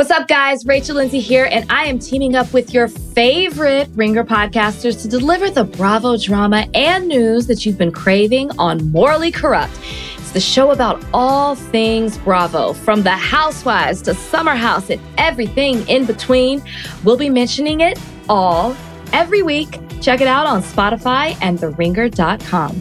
What's up, guys? Rachel Lindsay here, and I am teaming up with your favorite Ringer podcasters to deliver the Bravo drama and news that you've been craving on Morally Corrupt. It's the show about all things Bravo, from the housewives to Summer House and everything in between. We'll be mentioning it all every week. Check it out on Spotify and TheRinger.com.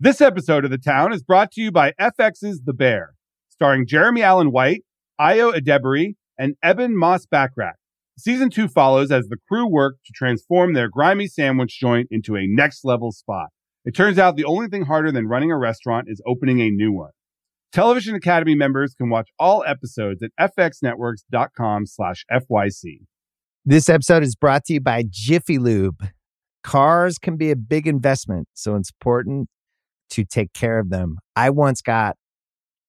This episode of The Town is brought to you by FX's The Bear starring Jeremy Allen White, Ayo Edebiri, and Ebon Moss-Bachrach. Season two follows as the crew work to transform their grimy sandwich joint into a next level spot. It turns out the only thing harder than running a restaurant is opening a new one. Television Academy members can watch all episodes at fxnetworks.com slash FYC. This episode is brought to you by Jiffy Lube. Cars can be a big investment, so it's important to take care of them. I once got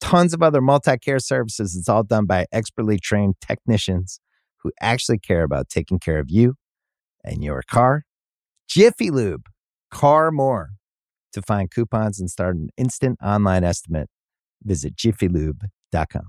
tons of other multi-care services. It's all done by expertly trained technicians who actually care about taking care of you and your car. Jiffy Lube, car more. To find coupons and start an instant online estimate, visit jiffylube.com.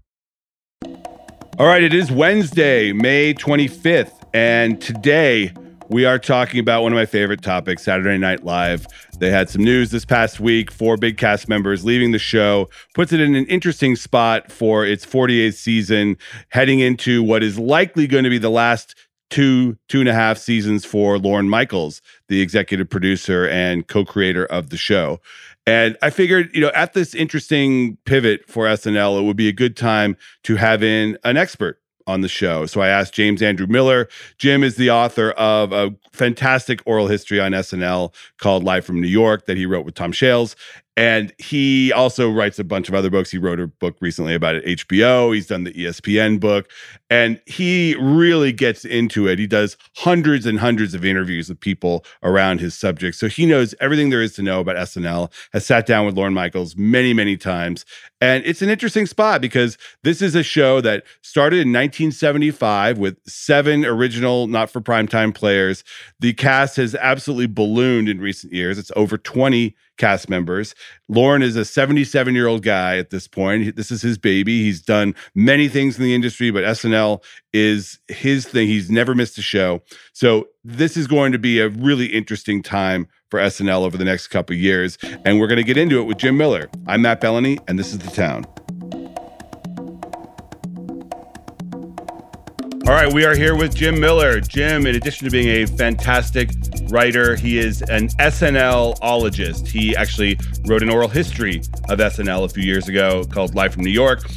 All right, it is Wednesday, May 25th, and today we are talking about one of my favorite topics, Saturday Night Live. They had some news this past week. Four big cast members leaving the show puts it in an interesting spot for its 48th season, heading into what is likely going to be the last two two and a half seasons for Lorne Michaels, the executive producer and co-creator of the show. And I figured, you know, at this interesting pivot for SNL, it would be a good time to have in an expert on the show. So I asked James Andrew Miller. Jim is the author of a fantastic oral history on SNL called Live from New York that he wrote with Tom Shales. And he also writes a bunch of other books. He wrote a book recently about HBO. He's done the ESPN book. And he really gets into it. He does hundreds and hundreds of interviews with people around his subject. So he knows everything there is to know about SNL, has sat down with Lorne Michaels many, many times. And it's an interesting spot because this is a show that started in 1975 with seven original not for primetime players. The cast has absolutely ballooned in recent years. It's over 20 cast members. Lorne is a 77 year old guy at this point. This is his baby. He's done many things in the industry, but SNL is his thing. He's never missed a show. So this is going to be a really interesting time for SNL over the next couple years. And we're going to get into it with Jim Miller. I'm Matt Belloni, and this is The Town. All right, we are here with Jim Miller. Jim, in addition to being a fantastic writer, he is an SNL-ologist. He actually wrote an oral history of SNL a few years ago called Live from New York.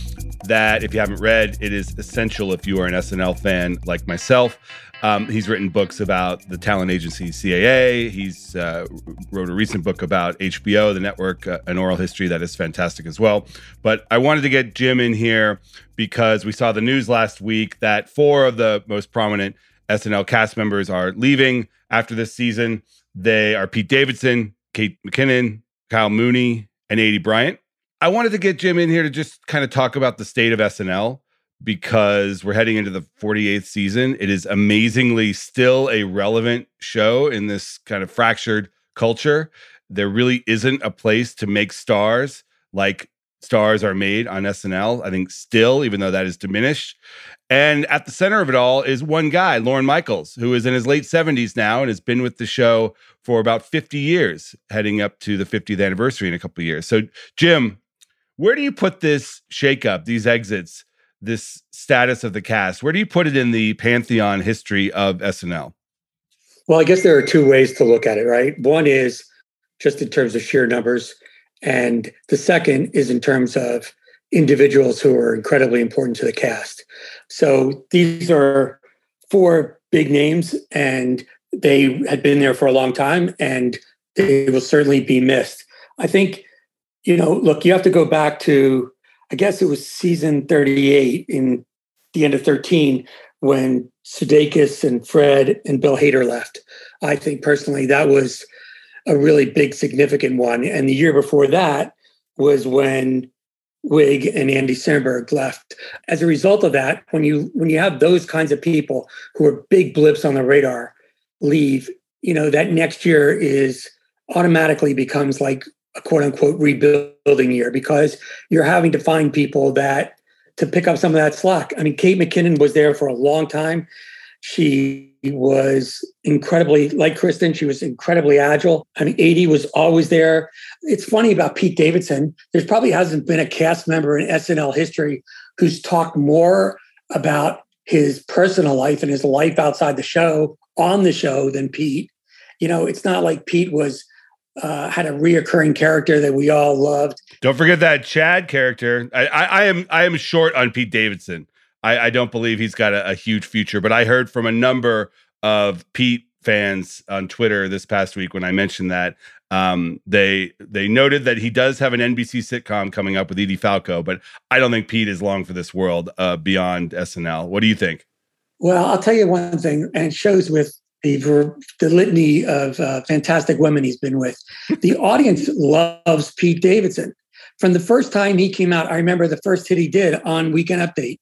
That, if you haven't read, it is essential if you are an SNL fan like myself. Um, he's written books about the talent agency CAA. He's uh, wrote a recent book about HBO, the network, uh, an oral history that is fantastic as well. But I wanted to get Jim in here because we saw the news last week that four of the most prominent SNL cast members are leaving after this season. They are Pete Davidson, Kate McKinnon, Kyle Mooney, and Aidy Bryant. I wanted to get Jim in here to just kind of talk about the state of SNL because we're heading into the 48th season. It is amazingly still a relevant show in this kind of fractured culture. There really isn't a place to make stars like stars are made on SNL. I think still, even though that is diminished. And at the center of it all is one guy, Lorne Michaels, who is in his late 70s now and has been with the show for about 50 years, heading up to the 50th anniversary in a couple of years. So, Jim, where do you put this shakeup, these exits? this status of the cast? Where do you put it in the pantheon history of SNL? Well, I guess there are two ways to look at it, right? One is just in terms of sheer numbers, and the second is in terms of individuals who are incredibly important to the cast. So these are four big names, and they had been there for a long time, and they will certainly be missed. I think, you know, look, you have to go back to I guess it was season 38 in the end of 13 when Sudeikis and Fred and Bill Hader left. I think personally that was a really big, significant one. And the year before that was when Wiig and Andy Samberg left. As a result of that, when you when you have those kinds of people who are big blips on the radar leave, you know that next year is automatically becomes like a quote unquote rebuilding year because you're having to find people that to pick up some of that slack. I mean, Kate McKinnon was there for a long time. She was incredibly, like Kristen, she was incredibly agile. I mean, Aidy was always there. It's funny about Pete Davidson. There's probably hasn't been a cast member in SNL history who's talked more about his personal life and his life outside the show on the show than Pete. You know, it's not like Pete was uh, had a reoccurring character that we all loved. Don't forget that Chad character. I, I, I am I am short on Pete Davidson. I, I don't believe he's got a, a, huge future, but I heard from a number of Pete fans on Twitter this past week when I mentioned that um, they they noted that he does have an NBC sitcom coming up with Edie Falco, but I don't think Pete is long for this world uh, beyond SNL. What do you think? Well, I'll tell you one thing, and it shows with the, the litany of uh, fantastic women he's been with. The audience loves Pete Davidson. From the first time he came out, I remember the first hit he did on Weekend Update.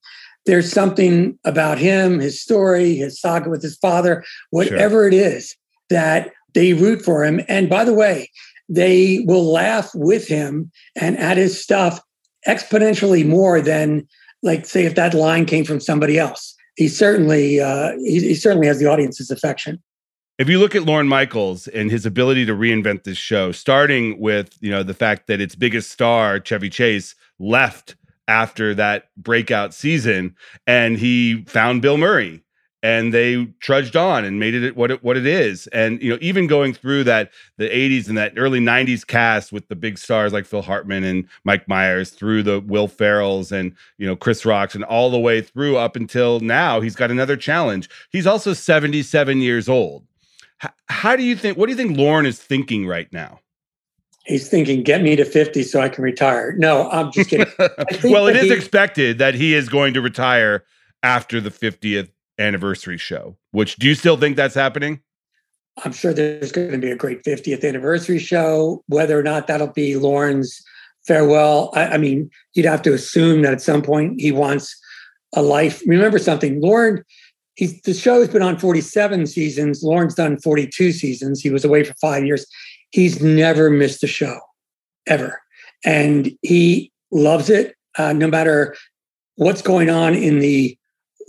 There's something about him, his story, his saga with his father, whatever sure. it is that they root for him. And by the way, they will laugh with him and at his stuff exponentially more than, like, say, if that line came from somebody else he certainly uh, he, he certainly has the audience's affection. If you look at Lorne Michaels and his ability to reinvent this show, starting with you know the fact that its biggest star Chevy Chase left after that breakout season, and he found Bill Murray and they trudged on and made it what it what it is. And you know, even going through that the 80s and that early 90s cast with the big stars like Phil Hartman and Mike Myers through the Will Ferrells and you know Chris Rocks and all the way through up until now, he's got another challenge. He's also 77 years old. H- how do you think? What do you think Lorne is thinking right now? He's thinking, "Get me to 50 so I can retire." No, I'm just kidding. well, it is he- expected that he is going to retire after the 50th anniversary show. Which do you still think that's happening? I'm sure there's going to be a great 50th anniversary show. Whether or not that'll be Lorne's farewell, I, I mean, you'd have to assume that at some point he wants a life. Remember something, Lorne. He's, the show has been on 47 seasons. Lorne's done 42 seasons. He was away for five years. He's never missed a show, ever, and he loves it. Uh, no matter what's going on in the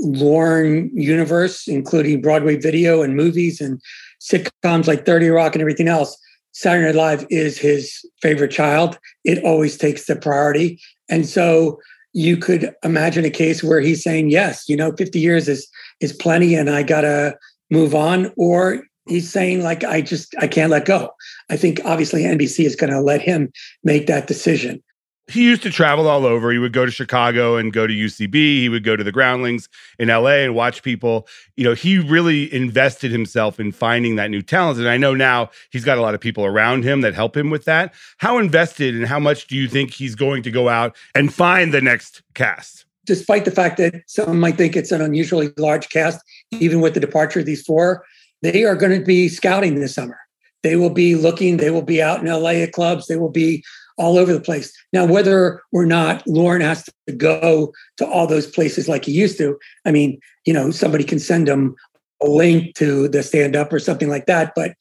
Lorne universe, including Broadway video and movies and sitcoms like 30 Rock and everything else, Saturday Night Live is his favorite child. It always takes the priority. And so you could imagine a case where he's saying, yes, you know, 50 years is is plenty and I gotta move on. Or he's saying, like, I just I can't let go. I think obviously NBC is gonna let him make that decision he used to travel all over. He would go to Chicago and go to UCB. He would go to the Groundlings in LA and watch people. You know, he really invested himself in finding that new talent. And I know now he's got a lot of people around him that help him with that. How invested and how much do you think he's going to go out and find the next cast? Despite the fact that some might think it's an unusually large cast, even with the departure of these four, they are going to be scouting this summer. They will be looking, they will be out in LA at clubs, they will be all over the place. Now, whether or not Lorne has to go to all those places like he used to, I mean, you know, somebody can send him a link to the stand up or something like that. But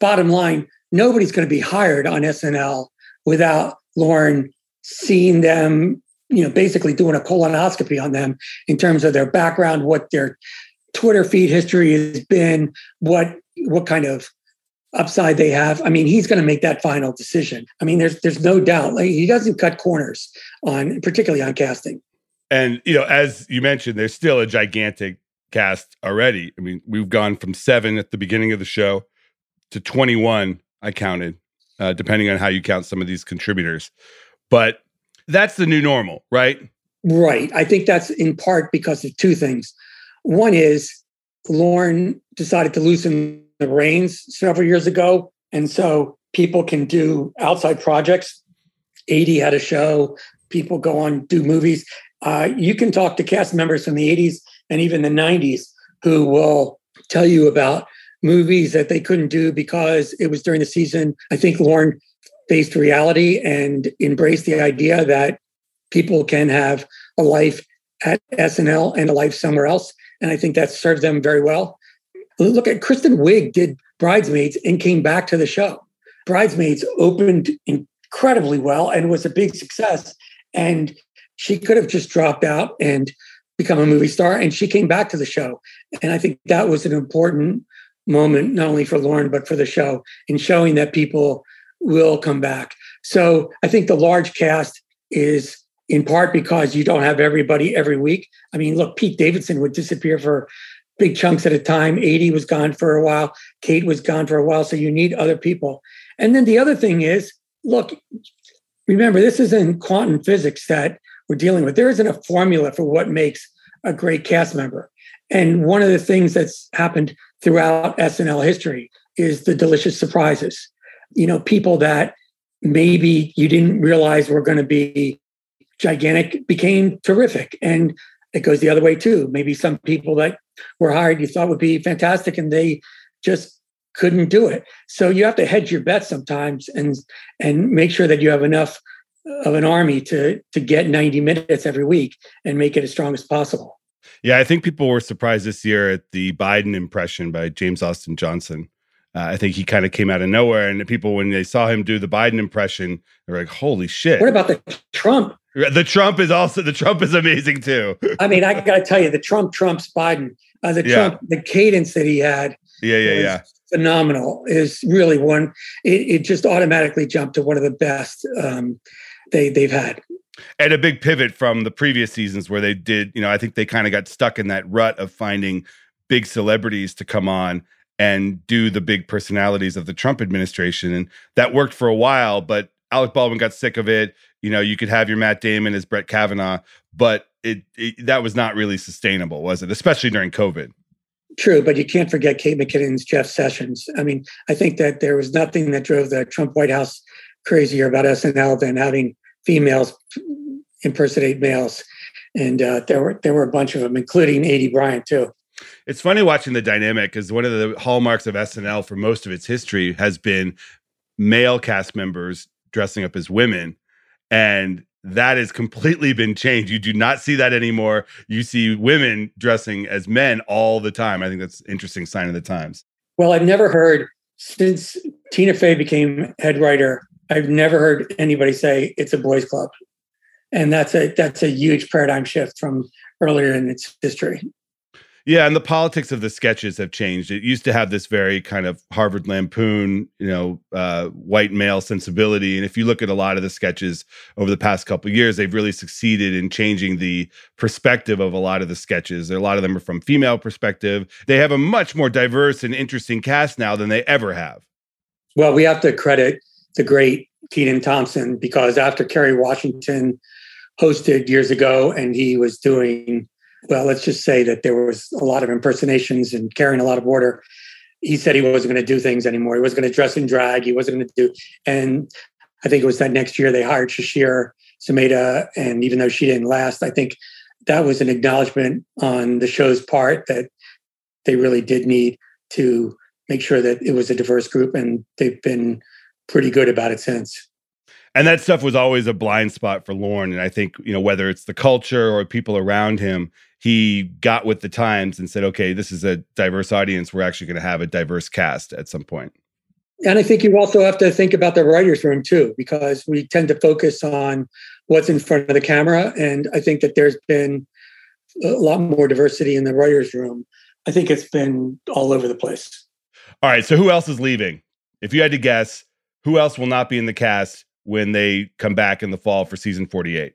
bottom line, nobody's going to be hired on SNL without Lorne seeing them, you know, basically doing a colonoscopy on them in terms of their background, what their Twitter feed history has been, what what kind of upside they have. I mean, he's going to make that final decision. I mean, there's there's no doubt. Like he doesn't cut corners on, particularly on casting. And you know, as you mentioned, there's still a gigantic cast already. I mean, we've gone from seven at the beginning of the show to 21. I counted, uh, depending on how you count some of these contributors. But that's the new normal, right? Right. I think that's in part because of two things. One is Lorne decided to loosen the reins several years ago. And so people can do outside projects. Aidy had a show, people go on do movies. Uh, you can talk to cast members from the 80s and even the 90s who will tell you about movies that they couldn't do because it was during the season. I think Lorne faced reality and embraced the idea that people can have a life at SNL and a life somewhere else. And I think that served them very well. Look at Kristen Wiig did Bridesmaids and came back to the show. Bridesmaids opened incredibly well and was a big success. And she could have just dropped out and become a movie star. And she came back to the show. And I think that was an important moment, not only for Lorne, but for the show in showing that people will come back. So I think the large cast is in part because you don't have everybody every week. I mean, look, Pete Davidson would disappear for big chunks at a time. Aidy was gone for a while. Kate was gone for a while. So you need other people. And then the other thing is, look, remember, this is in quantum physics that we're dealing with. There isn't a formula for what makes a great cast member. And one of the things that's happened throughout SNL history is the delicious surprises you know, people that maybe you didn't realize were going to be gigantic became terrific. And it goes the other way too. Maybe some people that were hired you thought would be fantastic and they just couldn't do it. So you have to hedge your bets sometimes and and make sure that you have enough of an army to to get 90 minutes every week and make it as strong as possible. Yeah, I think people were surprised this year at the Biden impression by James Austin Johnson. Uh, I think he kind of came out of nowhere, and people when they saw him do the Biden impression, they're like, "Holy shit!" What about the Trump? The Trump is also the Trump is amazing too. I mean, I got to tell you, the Trump trumps Biden. Uh, the yeah. Trump, the cadence that he had, yeah, yeah, yeah, phenomenal. Is really one. It, it, just automatically jumped to one of the best um, they they've had. And a big pivot from the previous seasons where they did, you know, I think they kind of got stuck in that rut of finding big celebrities to come on and do the big personalities of the Trump administration. And that worked for a while, but Alec Baldwin got sick of it. You know, you could have your Matt Damon as Brett Kavanaugh, but it, it that was not really sustainable, was it? Especially during COVID. True, but you can't forget Kate McKinnon's Jeff Sessions. I mean, I think that there was nothing that drove the Trump White House crazier about SNL than having females impersonate males, and uh, there were there were a bunch of them, including Aidy Bryant too. It's funny watching the dynamic because one of the hallmarks of SNL for most of its history has been male cast members dressing up as women. And that has completely been changed. You do not see that anymore. You see women dressing as men all the time. I think that's an interesting sign of the times. Well, I've never heard since Tina Fey became head writer, I've never heard anybody say it's a boys club. And that's a that's a huge paradigm shift from earlier in its history. Yeah, and the politics of the sketches have changed. It used to have this very kind of Harvard Lampoon, you know, uh, white male sensibility. And if you look at a lot of the sketches over the past couple years, they've really succeeded in changing the perspective of a lot of the sketches. A lot of them are from female perspective. They have a much more diverse and interesting cast now than they ever have. Well, we have to credit the great Kenan Thompson because after Kerry Washington hosted years ago and he was doing well, let's just say that there was a lot of impersonations and carrying a lot of water. He said he wasn't going to do things anymore. He wasn't going to dress in drag. He wasn't going to do. And I think it was that next year they hired Sasheer Zamata, and even though she didn't last, I think that was an acknowledgement on the show's part that they really did need to make sure that it was a diverse group, and they've been pretty good about it since and that stuff was always a blind spot for Lorne. And I think, you know, whether it's the culture or people around him, he got with the times and said, okay, this is a diverse audience. We're actually going to have a diverse cast at some point. And I think you also have to think about the writer's room too, because we tend to focus on what's in front of the camera. And I think that there's been a lot more diversity in the writer's room. I think it's been all over the place. All right. So who else is leaving? If you had to guess, who else will not be in the cast when they come back in the fall for season 48.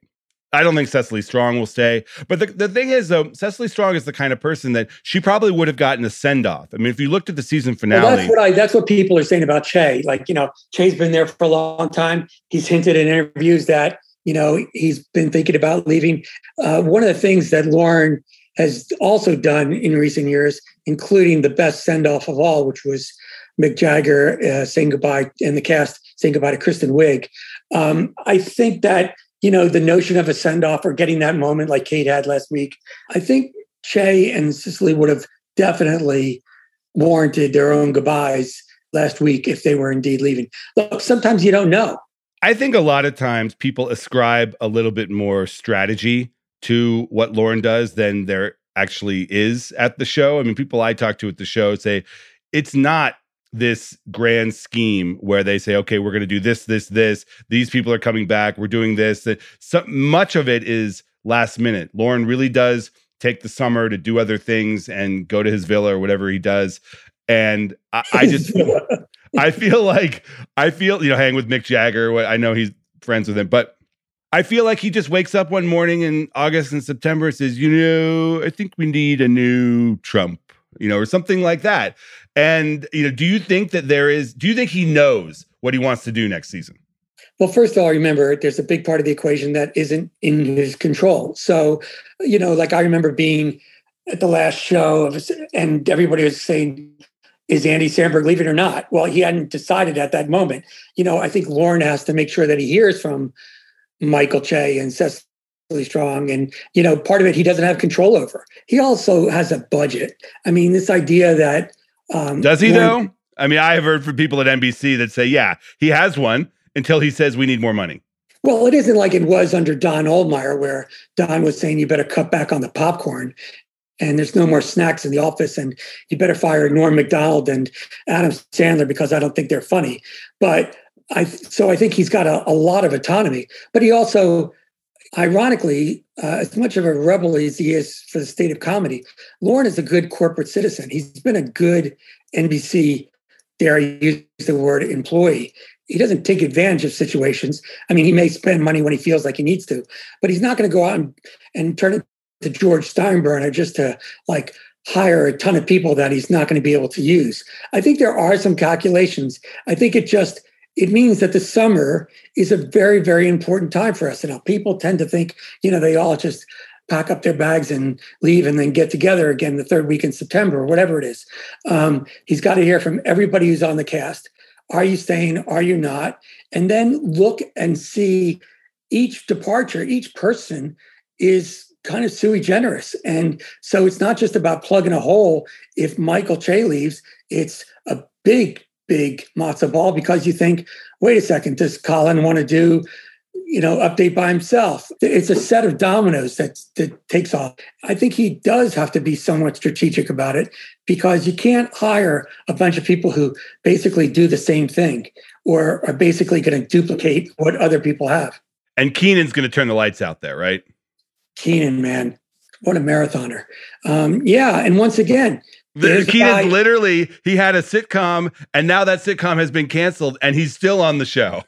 I don't think Cecily Strong will stay. But the, the thing is, though, Cecily Strong is the kind of person that she probably would have gotten a send off. I mean, if you looked at the season finale. Well, that's what I that's what people are saying about Che. Like, you know, Che's been there for a long time. He's hinted in interviews that, you know, he's been thinking about leaving. Uh, one of the things that Lorne has also done in recent years, including the best send off of all, which was Mick Jagger uh, saying goodbye and the cast saying goodbye to Kristen Wiig. Um, I think that you know, the notion of a send off or getting that moment like Kate had last week. I think Che and Cecily would have definitely warranted their own goodbyes last week if they were indeed leaving. Look, sometimes you don't know. I think a lot of times people ascribe a little bit more strategy to what Lorne does than there actually is at the show. I mean, people I talk to at the show say it's not this grand scheme where they say, okay, we're going to do this, this, this. These people are coming back. We're doing this. So much of it is last minute. Lorne really does take the summer to do other things and go to his villa or whatever he does. And I, I just, I feel like, I feel, you know, hang with Mick Jagger. I know he's friends with him, but I feel like he just wakes up one morning in August and September and says, you know, I think we need a new Trump, you know, or something like that. And, you know, do you think that there is, do you think he knows what he wants to do next season? Well, first of all, remember there's a big part of the equation that isn't in his control. So, you know, like I remember being at the last show and everybody was saying, is Andy Samberg leaving or not? Well, he hadn't decided at that moment. You know, I think Lorne has to make sure that he hears from Michael Che and Cecily Strong. And, you know, part of it he doesn't have control over. He also has a budget. I mean, this idea that. Um, Does he, though? I mean, I have heard from people at NBC that say, yeah, he has one until he says we need more money. Well, it isn't like it was under Don Ohlmeyer, where Don was saying you better cut back on the popcorn and there's no more snacks in the office and you better fire Norm Macdonald and Adam Sandler because I don't think they're funny. But I so I think he's got a, a lot of autonomy, but he also, ironically, uh, as much of a rebel as he is for the state of comedy, Lorne is a good corporate citizen. He's been a good NBC, dare I use the word employee. He doesn't take advantage of situations. I mean, he may spend money when he feels like he needs to, but he's not going to go out and, and turn it to George Steinbrenner just to like hire a ton of people that he's not going to be able to use. I think there are some calculations. I think it just it means that the summer is a very, very important time for us. And now people tend to think, you know, they all just pack up their bags and leave and then get together again the third week in September or whatever it is. Um, he's got to hear from everybody who's on the cast. Are you staying? Are you not? And then look and see each departure, each person is kind of sui generis. And so it's not just about plugging a hole. If Michael Che leaves, it's a big big matzo ball because you think, wait a second, does Colin want to do, you know, update by himself? It's a set of dominoes that that takes off. I think he does have to be somewhat strategic about it because you can't hire a bunch of people who basically do the same thing or are basically going to duplicate what other people have. And Kenan's going to turn the lights out there, right? Kenan, man, what a marathoner. Um, yeah. And once again, the Kenan literally he had a sitcom and now that sitcom has been canceled and he's still on the show.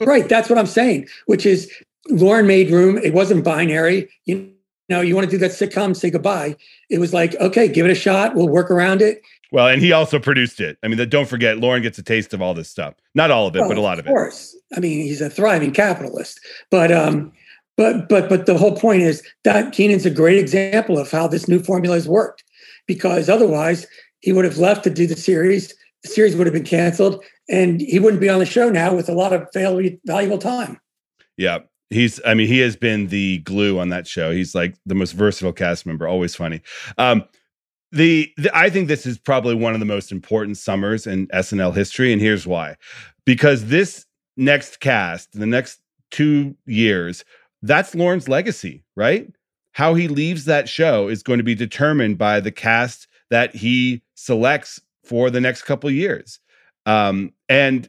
right, that's what I'm saying, which is Lorne made room. It wasn't binary. You know, you want to do that sitcom, say goodbye. It was like, okay, give it a shot. We'll work around it. Well, and he also produced it. I mean, don't forget, Lorne gets a taste of all this stuff. Not all of it, well, but a lot of, of it. Of course. I mean, he's a thriving capitalist. But um, but but but the whole point is that Kenan's a great example of how this new formula has worked because otherwise he would have left to do the series. The series would have been canceled, and he wouldn't be on the show now with a lot of valuable time. Yeah, he's. I mean, he has been the glue on that show. He's like the most versatile cast member. Always funny. Um, the, the I think this is probably one of the most important summers in SNL history, and here's why: because this next cast, the next two years, that's Lorne's legacy, right? How he leaves that show is going to be determined by the cast that he selects for the next couple years. Um, and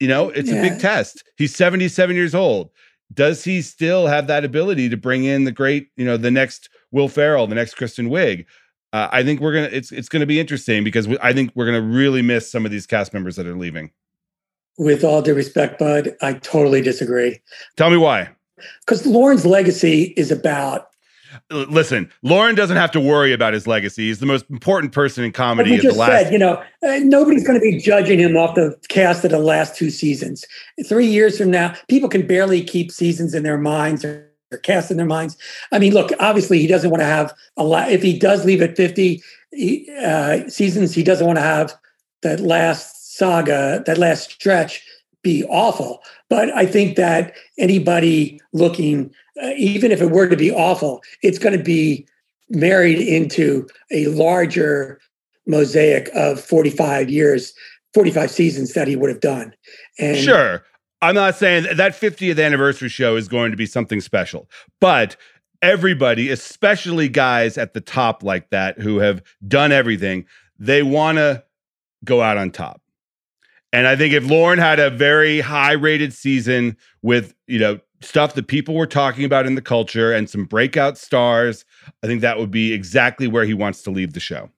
you know, it's yeah. a big test. He's 77 years old. Does he still have that ability to bring in the great, you know, the next Will Ferrell, the next Kristen Wiig? Uh, I think we're gonna. It's it's gonna be interesting because we, I think we're gonna really miss some of these cast members that are leaving. With all due respect, Bud, I totally disagree. Tell me why. Because Lorne's legacy is about listen, Lorne doesn't have to worry about his legacy. He's the most important person in comedy. Like just last- said, you know, uh, nobody's going to be judging him off the cast of the last two seasons. Three years from now, people can barely keep seasons in their minds or, or cast in their minds. I mean, look, obviously, he doesn't want to have a lot. If he does leave at fifty he, uh, seasons, he doesn't want to have that last saga, that last stretch be awful. But I think that anybody looking, uh, even if it were to be awful, it's going to be married into a larger mosaic of 45 years, 45 seasons that he would have done. And sure. I'm not saying that 50th anniversary show is going to be something special, but everybody, especially guys at the top like that who have done everything, they want to go out on top. And I think if Lorne had a very high rated season with, you know, stuff that people were talking about in the culture and some breakout stars, I think that would be exactly where he wants to leave the show.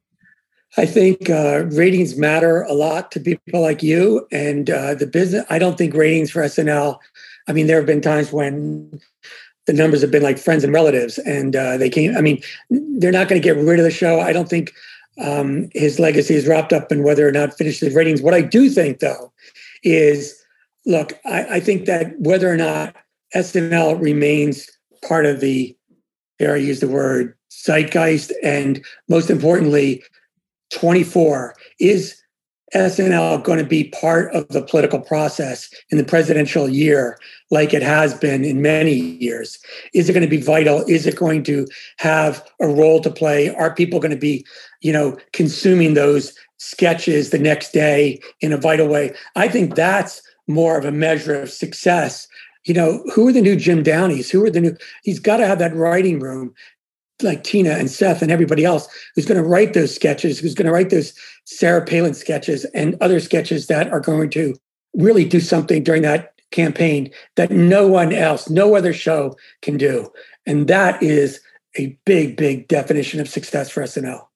I think uh, ratings matter a lot to people like you and uh, the business. I don't think ratings for SNL. I mean, there have been times when the numbers have been like friends and relatives, and uh, they came. I mean, they're not going to get rid of the show. I don't think um, his legacy is wrapped up in whether or not finished the ratings. What I do think, though, is look, I, I think that whether or not SNL remains part of the, there I use the word zeitgeist, and most importantly, 24 is SNL going to be part of the political process in the presidential year like it has been in many years? Is it going to be vital? Is it going to have a role to play? Are people going to be, you know, consuming those sketches the next day in a vital way? I think that's more of a measure of success. You know, who are the new Jim Downeys? Who are the new? He's got to have that writing room like Tina and Seth and everybody else who's going to write those sketches, who's going to write those Sarah Palin sketches and other sketches that are going to really do something during that campaign that no one else, no other show can do. And that is a big, big definition of success for SNL.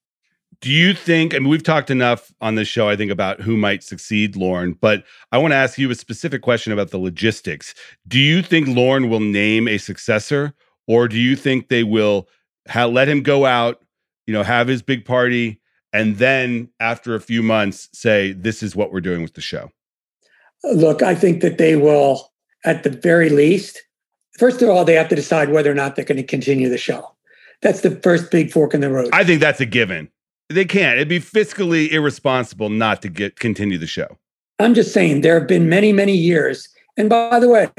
Do you think, I mean, we've talked enough on this show, I think, about who might succeed Lorne, but I want to ask you a specific question about the logistics. Do you think Lorne will name a successor, or do you think they will ha- let him go out, you know, have his big party, and then after a few months say, this is what we're doing with the show? Look, I think that they will, at the very least, first of all, they have to decide whether or not they're going to continue the show. That's the first big fork in the road. I think that's a given. They can't. It'd be fiscally irresponsible not to get continue the show. I'm just saying there have been many, many years. And by the way,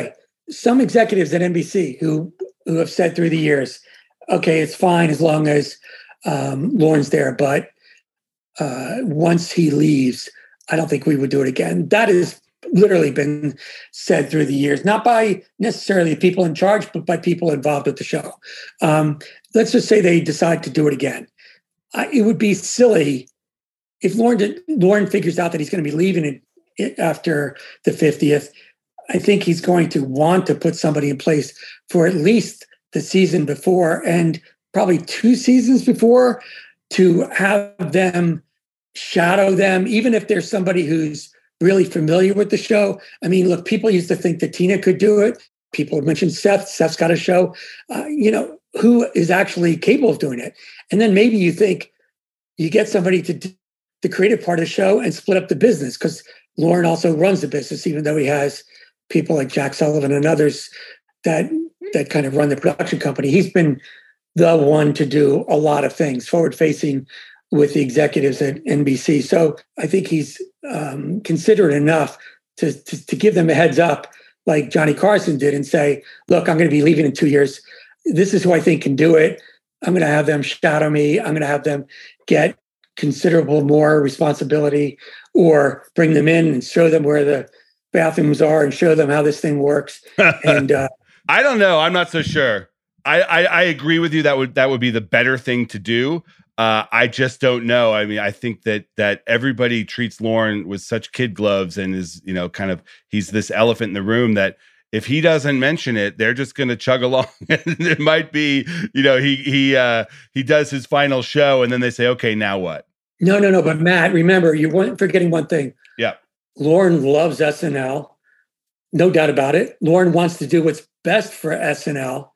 some executives at NBC who who have said through the years, okay, it's fine as long as um, Lorne's there. But uh, once he leaves, I don't think we would do it again. That has literally been said through the years, not by necessarily people in charge, but by people involved with the show. Um, let's just say they decide to do it again. I, it would be silly if Lorne did, Lorne figures out that he's going to be leaving it, it after the 50th. I think he's going to want to put somebody in place for at least the season before and probably two seasons before to have them shadow them, even if there's somebody who's really familiar with the show. I mean, look, people used to think that Tina could do it. People have mentioned Seth. Seth's got a show. Uh, you know, who is actually capable of doing it? And then maybe you think you get somebody to do the creative part of the show and split up the business because Lorne also runs the business, even though he has people like Jack Sullivan and others that that kind of run the production company. He's been the one to do a lot of things forward facing with the executives at NBC. So I think he's um, considerate enough to, to, to give them a heads up, like Johnny Carson did, and say, "Look, I'm going to be leaving in two years. This is who I think can do it. I'm going to have them shadow me. I'm going to have them get considerable more responsibility, or bring them in and show them where the bathrooms are and show them how this thing works." and uh, I don't know. I'm not so sure. I, I, I agree with you. That would that would be the better thing to do. Uh, I just don't know. I mean, I think that that everybody treats Lorne with such kid gloves and is you know kind of he's this elephant in the room that if he doesn't mention it, they're just going to chug along. it might be you know he he uh, he does his final show and then they say okay now what? No no no. But Matt, remember you weren't forgetting one thing. Yeah. Lorne loves SNL, no doubt about it. Lorne wants to do what's best for SNL.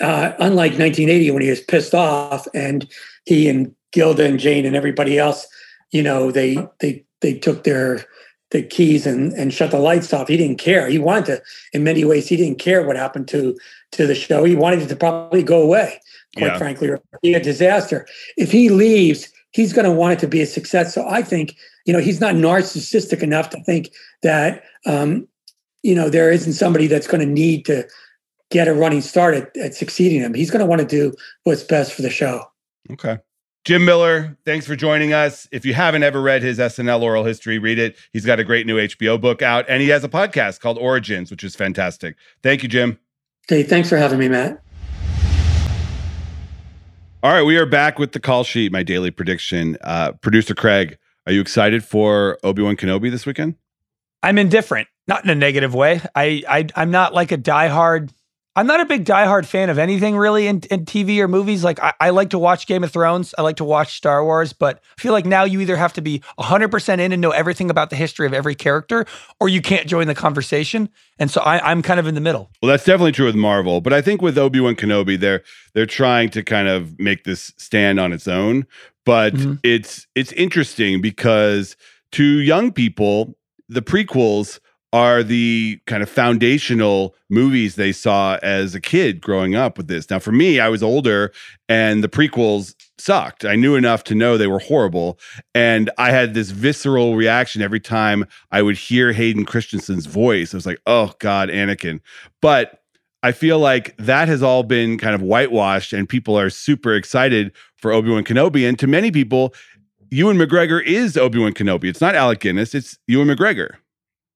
Uh, unlike 1980 when he was pissed off and he and Gilda and Jane and everybody else, you know, they they they took their the keys and and shut the lights off. He didn't care. He wanted to, in many ways, he didn't care what happened to to the show. He wanted it to probably go away, quite yeah. frankly, or be a disaster. If he leaves, he's going to want it to be a success. So I think, you know, he's not narcissistic enough to think that um, you know, there isn't somebody that's going to need to get a running start at, at succeeding him. He's going to want to do what's best for the show. Okay. Jim Miller, thanks for joining us. If you haven't ever read his SNL oral history, read it. He's got a great new HBO book out, and he has a podcast called Origins, which is fantastic. Thank you, Jim. Hey, thanks for having me, Matt. All right, we are back with the call sheet, my daily prediction. Uh, Producer Craig, are you excited for Obi Wan Kenobi this weekend? I'm indifferent, not in a negative way. I, I I'm not like a diehard I'm not a big diehard fan of anything really in, in TV or movies. Like I, I, like to watch Game of Thrones. I like to watch Star Wars, but I feel like now you either have to be 100% in and know everything about the history of every character, or you can't join the conversation. And so I, am kind of in the middle. Well, that's definitely true with Marvel, but I think with Obi Wan Kenobi, they're they're trying to kind of make this stand on its own. But mm-hmm. it's it's interesting because to young people, the prequels are the kind of foundational movies they saw as a kid growing up with this. Now, for me, I was older and the prequels sucked. I knew enough to know they were horrible. And I had this visceral reaction every time I would hear Hayden Christensen's voice. I was like, oh God, Anakin. But I feel like that has all been kind of whitewashed and people are super excited for Obi Wan Kenobi. And to many people, Ewan McGregor is Obi Wan Kenobi. It's not Alec Guinness, it's Ewan McGregor.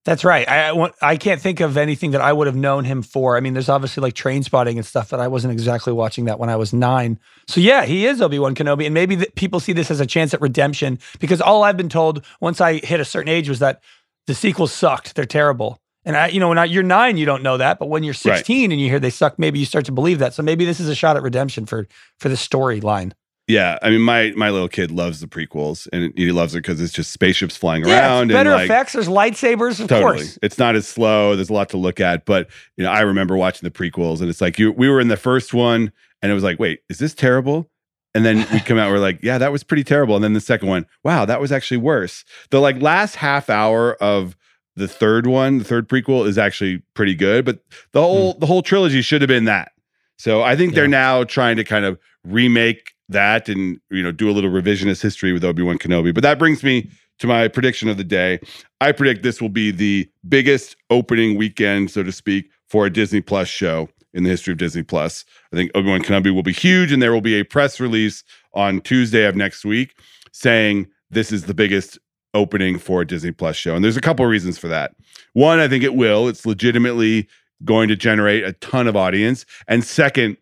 That's right. I, I, I can't think of anything that I would have known him for. I mean, there's obviously like train spotting and stuff, but I wasn't exactly watching that when I was nine. So yeah, he is Obi Wan Kenobi, and maybe the, people see this as a chance at redemption because all I've been told once I hit a certain age was that the sequels sucked. They're terrible. And I, you know, when I, you're nine, you don't know that, but when you're 16 right. and you hear they suck, maybe you start to believe that. So maybe this is a shot at redemption for for the storyline. Yeah, I mean, my my little kid loves the prequels, and he loves it because it's just spaceships flying yeah, around. better and like, effects. There's lightsabers, of totally. course. It's not as slow. There's a lot to look at, but you know, I remember watching the prequels, and it's like you. We were in the first one, and it was like, wait, is this terrible? And then we come out, we're like, yeah, that was pretty terrible. And then the second one, wow, that was actually worse. The like last half hour of the third one, the third prequel, is actually pretty good, but the whole mm. the whole trilogy should have been that. So I think yeah. they're now trying to kind of remake that and you know do a little revisionist history with Obi-Wan Kenobi. But that brings me to my prediction of the day. I predict this will be the biggest opening weekend, so to speak, for a Disney Plus show in the history of Disney Plus. I think Obi-Wan Kenobi will be huge and there will be a press release on Tuesday of next week saying this is the biggest opening for a Disney Plus show. And there's a couple of reasons for that. One, I think it will. It's legitimately going to generate a ton of audience. And second,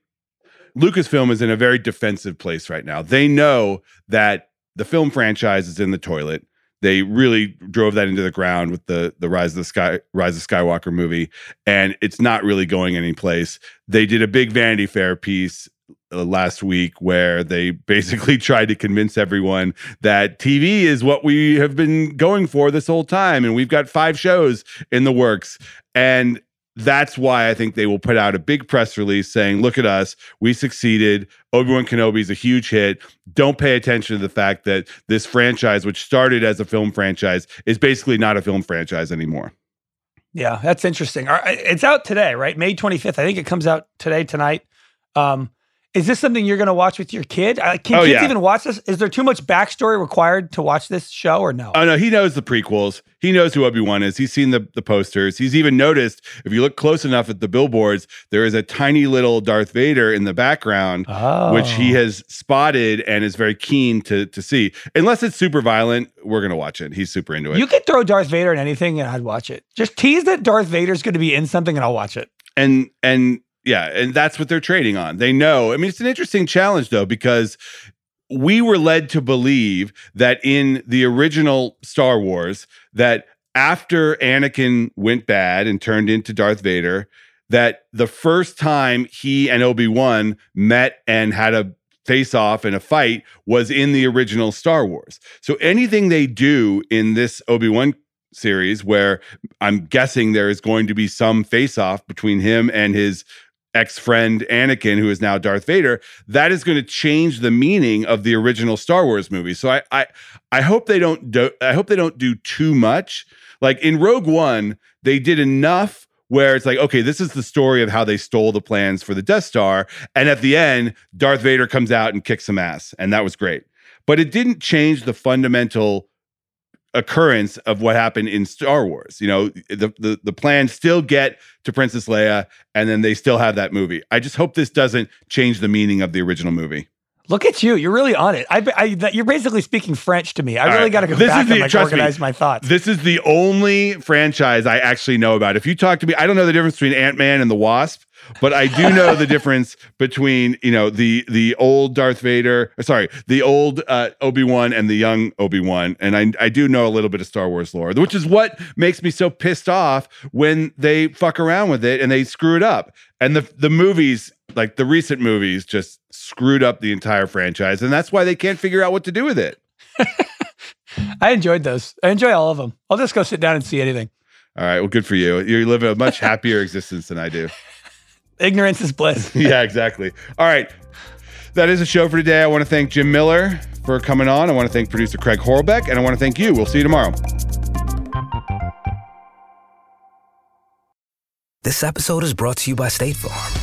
Lucasfilm is in a very defensive place right now. They know that the film franchise is in the toilet. They really drove that into the ground with the the Rise of the Sky Rise of Skywalker movie, and it's not really going anyplace. They did a big Vanity Fair piece uh, last week where they basically tried to convince everyone that TV is what we have been going for this whole time, and we've got five shows in the works. And that's why I think they will put out a big press release saying, look at us, we succeeded. Obi Wan Kenobi is a huge hit. Don't pay attention to the fact that this franchise, which started as a film franchise, is basically not a film franchise anymore. Yeah, that's interesting. It's out today, right? May 25th. I think it comes out today, tonight. Um, is this something you're going to watch with your kid? Uh, can oh, kids yeah. even watch this? Is there too much backstory required to watch this show or no? Oh, no. He knows the prequels. He knows who Obi Wan is. He's seen the, the posters. He's even noticed, if you look close enough at the billboards, there is a tiny little Darth Vader in the background, oh. which he oh. has spotted and is very keen to, to see. Unless it's super violent, we're going to watch it. He's super into it. You could throw Darth Vader in anything and I'd watch it. Just tease that Darth Vader's going to be in something and I'll watch it. And, and, yeah, and that's what they're trading on. They know. I mean, it's an interesting challenge though because we were led to believe that in the original Star Wars that after Anakin went bad and turned into Darth Vader, that the first time he and Obi-Wan met and had a face off and a fight was in the original Star Wars. So anything they do in this Obi-Wan series where I'm guessing there is going to be some face off between him and his ex friend Anakin, who is now Darth Vader, that is going to change the meaning of the original Star Wars movie. So I I I hope they don't do I hope they don't do too much. Like in Rogue One, they did enough where it's like, okay, this is the story of how they stole the plans for the Death Star, and at the end, Darth Vader comes out and kicks some ass, and that was great. But it didn't change the fundamental occurrence of what happened in Star Wars. You know, the the the plans still get to Princess Leia, and then they still have that movie. I just hope this doesn't change the meaning of the original movie. Look at you. You're really on it. I, I, you're basically speaking French to me. I All really right. got to go This back is the- and like trust me. organize my thoughts. This is the only franchise I actually know about. If you talk to me, I don't know the difference between Ant Man and the Wasp, but I do know the difference between you know the the old Darth Vader, sorry, the old uh, Obi Wan and the young Obi Wan, and I I do know a little bit of Star Wars lore, which is what makes me so pissed off when they fuck around with it and they screw it up. And the the movies, like the recent movies, just screwed up the entire franchise, and that's why they can't figure out what to do with it. I enjoyed those. I enjoy all of them. I'll just go sit down and see anything. All right, well, good for you. You're living a much happier existence than I do. Ignorance is bliss. yeah, exactly. All right. That is a show for today. I want to thank Jim Miller for coming on. I want to thank producer Craig Horlbeck, and I want to thank you. We'll see you tomorrow. This episode is brought to you by State Farm.